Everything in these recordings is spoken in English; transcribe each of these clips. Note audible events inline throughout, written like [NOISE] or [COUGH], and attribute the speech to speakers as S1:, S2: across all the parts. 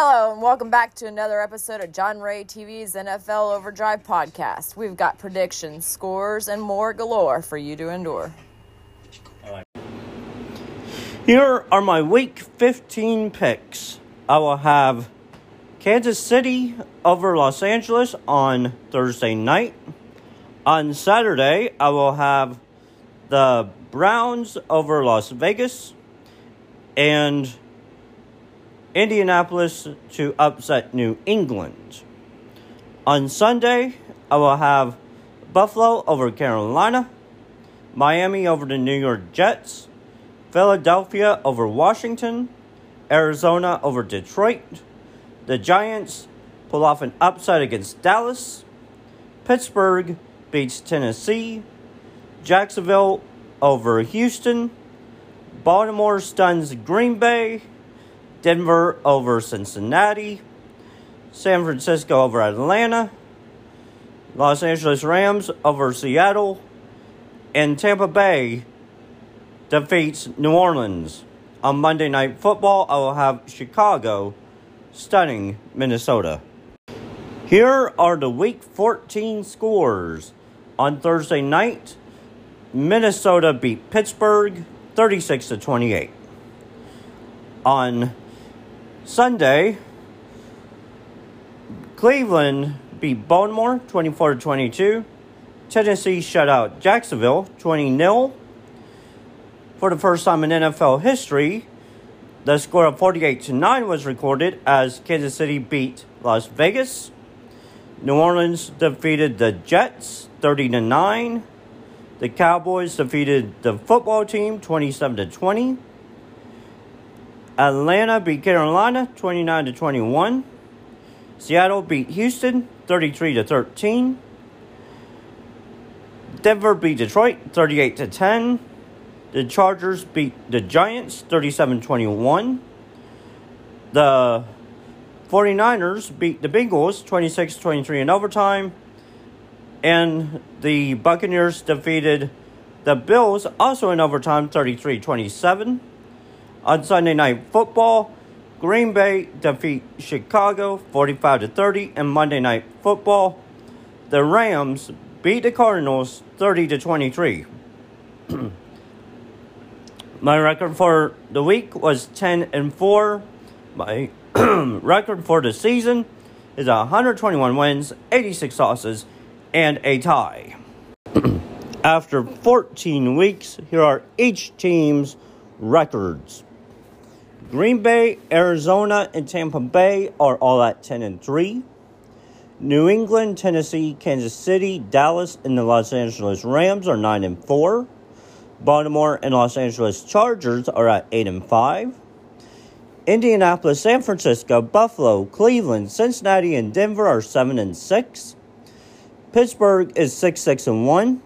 S1: Hello, and welcome back to another episode of John Ray TV's NFL Overdrive podcast. We've got predictions, scores, and more galore for you to endure.
S2: Here are my week 15 picks. I will have Kansas City over Los Angeles on Thursday night. On Saturday, I will have the Browns over Las Vegas and Indianapolis to upset New England. On Sunday, I will have Buffalo over Carolina, Miami over the New York Jets, Philadelphia over Washington, Arizona over Detroit. The Giants pull off an upset against Dallas. Pittsburgh beats Tennessee. Jacksonville over Houston. Baltimore stuns Green Bay. Denver over Cincinnati, San Francisco over Atlanta, Los Angeles Rams over Seattle, and Tampa Bay defeats New Orleans. On Monday Night Football, I will have Chicago stunning Minnesota. Here are the Week 14 scores. On Thursday night, Minnesota beat Pittsburgh 36 to 28. On Sunday, Cleveland beat Baltimore 24 22. Tennessee shut out Jacksonville 20 0. For the first time in NFL history, the score of 48 to 9 was recorded as Kansas City beat Las Vegas. New Orleans defeated the Jets 30 to 9. The Cowboys defeated the football team 27 to 20. Atlanta beat Carolina 29 to 21. Seattle beat Houston 33 to 13. Denver beat Detroit 38 to 10. The Chargers beat the Giants 37-21. The 49ers beat the Bengals 26-23 in overtime. And the Buccaneers defeated the Bills also in overtime 33-27. On Sunday Night Football, Green Bay defeat Chicago 45 to 30, and Monday Night Football, the Rams beat the Cardinals 30 to 23. [CLEARS THROAT] My record for the week was 10 and 4. My [CLEARS THROAT] record for the season is 121 wins, 86 losses, and a tie. [CLEARS THROAT] After 14 weeks, here are each team's records. Green Bay, Arizona, and Tampa Bay are all at 10 and 3. New England, Tennessee, Kansas City, Dallas, and the Los Angeles Rams are 9 and 4. Baltimore and Los Angeles Chargers are at 8 and 5. Indianapolis, San Francisco, Buffalo, Cleveland, Cincinnati, and Denver are 7 and 6. Pittsburgh is 6 6 and 1.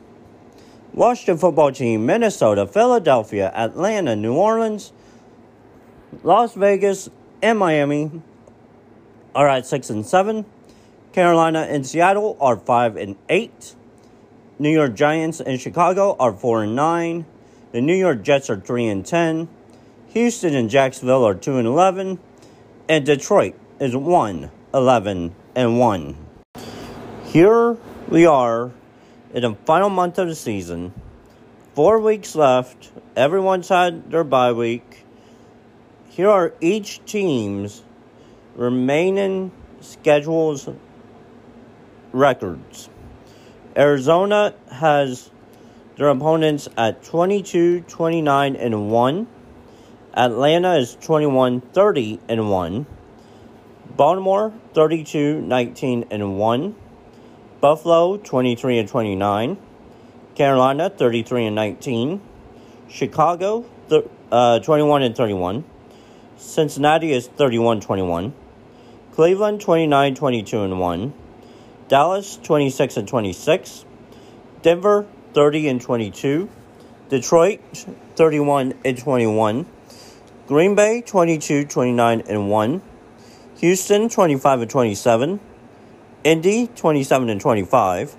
S2: Washington football team, Minnesota, Philadelphia, Atlanta, New Orleans, Las Vegas and Miami are at six and seven. Carolina and Seattle are five and eight. New York Giants and Chicago are four and nine. The New York Jets are three and ten. Houston and Jacksonville are two and eleven. And Detroit is one, 11 and one. Here we are in the final month of the season. Four weeks left. Everyone's had their bye week. Here are each team's remaining schedules records. Arizona has their opponents at 22, 29, and 1. Atlanta is 21, 30, and 1. Baltimore 32, 19, and 1. Buffalo 23 and 29. Carolina 33 and 19. Chicago th- uh, 21 and 31. Cincinnati is 31 21. Cleveland 29 22 and 1. Dallas 26 and 26. Denver 30 and 22. Detroit 31 and 21. Green Bay 22 29 and 1. Houston 25 and 27. Indy 27 and 25.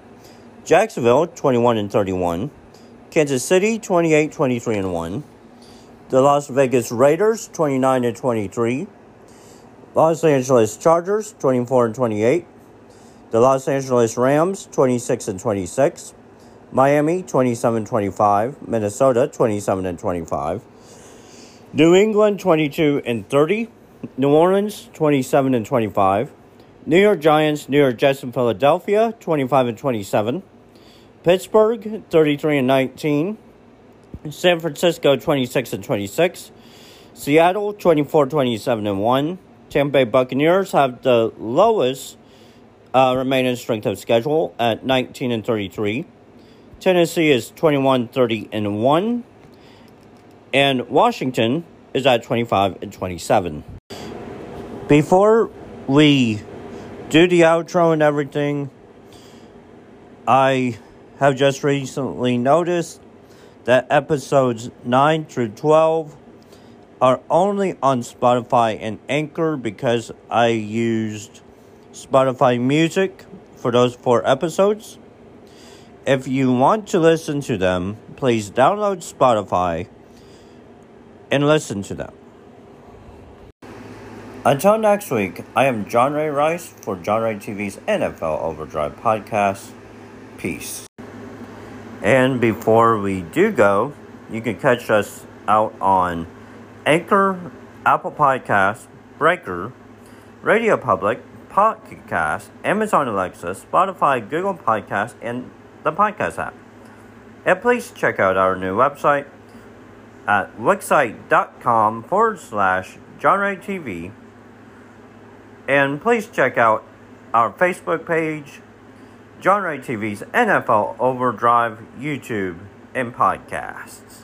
S2: Jacksonville 21 and 31. Kansas City 28 23 and 1. The Las Vegas Raiders, 29 and 23. Los Angeles Chargers 24 and 28. The Los Angeles Rams 26 and 26. Miami 27 25. Minnesota 27 and 25. New England 22 and 30. New Orleans 27 and 25. New York Giants, New York Jets, and Philadelphia 25 and 27. Pittsburgh 33 and 19. San Francisco 26 and 26. Seattle 24 27 and 1. Tampa Bay Buccaneers have the lowest uh, remaining strength of schedule at 19 and 33. Tennessee is 21 30 and 1. And Washington is at 25 and 27. Before we do the outro and everything, I have just recently noticed that episodes 9 through 12 are only on Spotify and Anchor because I used Spotify Music for those four episodes. If you want to listen to them, please download Spotify and listen to them. Until next week, I am John Ray Rice for John Ray TV's NFL Overdrive podcast. Peace. And before we do go, you can catch us out on Anchor, Apple Podcasts, Breaker, Radio Public, Pocket Cast, Amazon Alexa, Spotify, Google Podcast, and the podcast app. And please check out our new website at wixsite.com forward slash Ray TV. And please check out our Facebook page, John Ray TV's NFL Overdrive, YouTube, and podcasts.